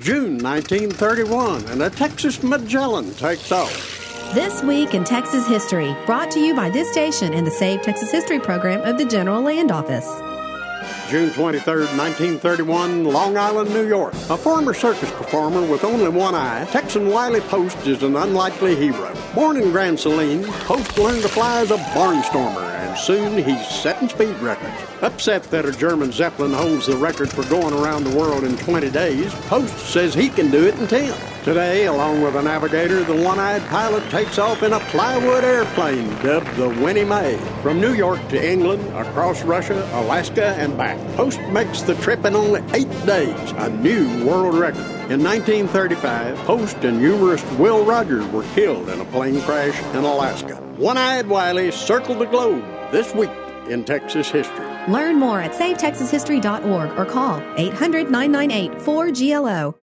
June 1931, and a Texas Magellan takes off. This Week in Texas History, brought to you by this station and the Save Texas History program of the General Land Office. June 23, 1931, Long Island, New York. A former circus performer with only one eye, Texan Wiley Post is an unlikely hero. Born in Grand Saline, Post learned to fly as a barnstormer, and soon he's setting speed records. Upset that a German Zeppelin holds the record for going around the world in 20 days, Post says he can do it in 10. Today, along with a navigator, the one-eyed pilot takes off in a plywood airplane dubbed the Winnie Mae. From New York to England, across Russia, Alaska, and back. Post makes the trip in only eight days, a new world record. In 1935, Post and humorist Will Rogers were killed in a plane crash in Alaska. One-eyed Wiley circled the globe this week in Texas history. Learn more at savetexashistory.org or call 800 998 4GLO.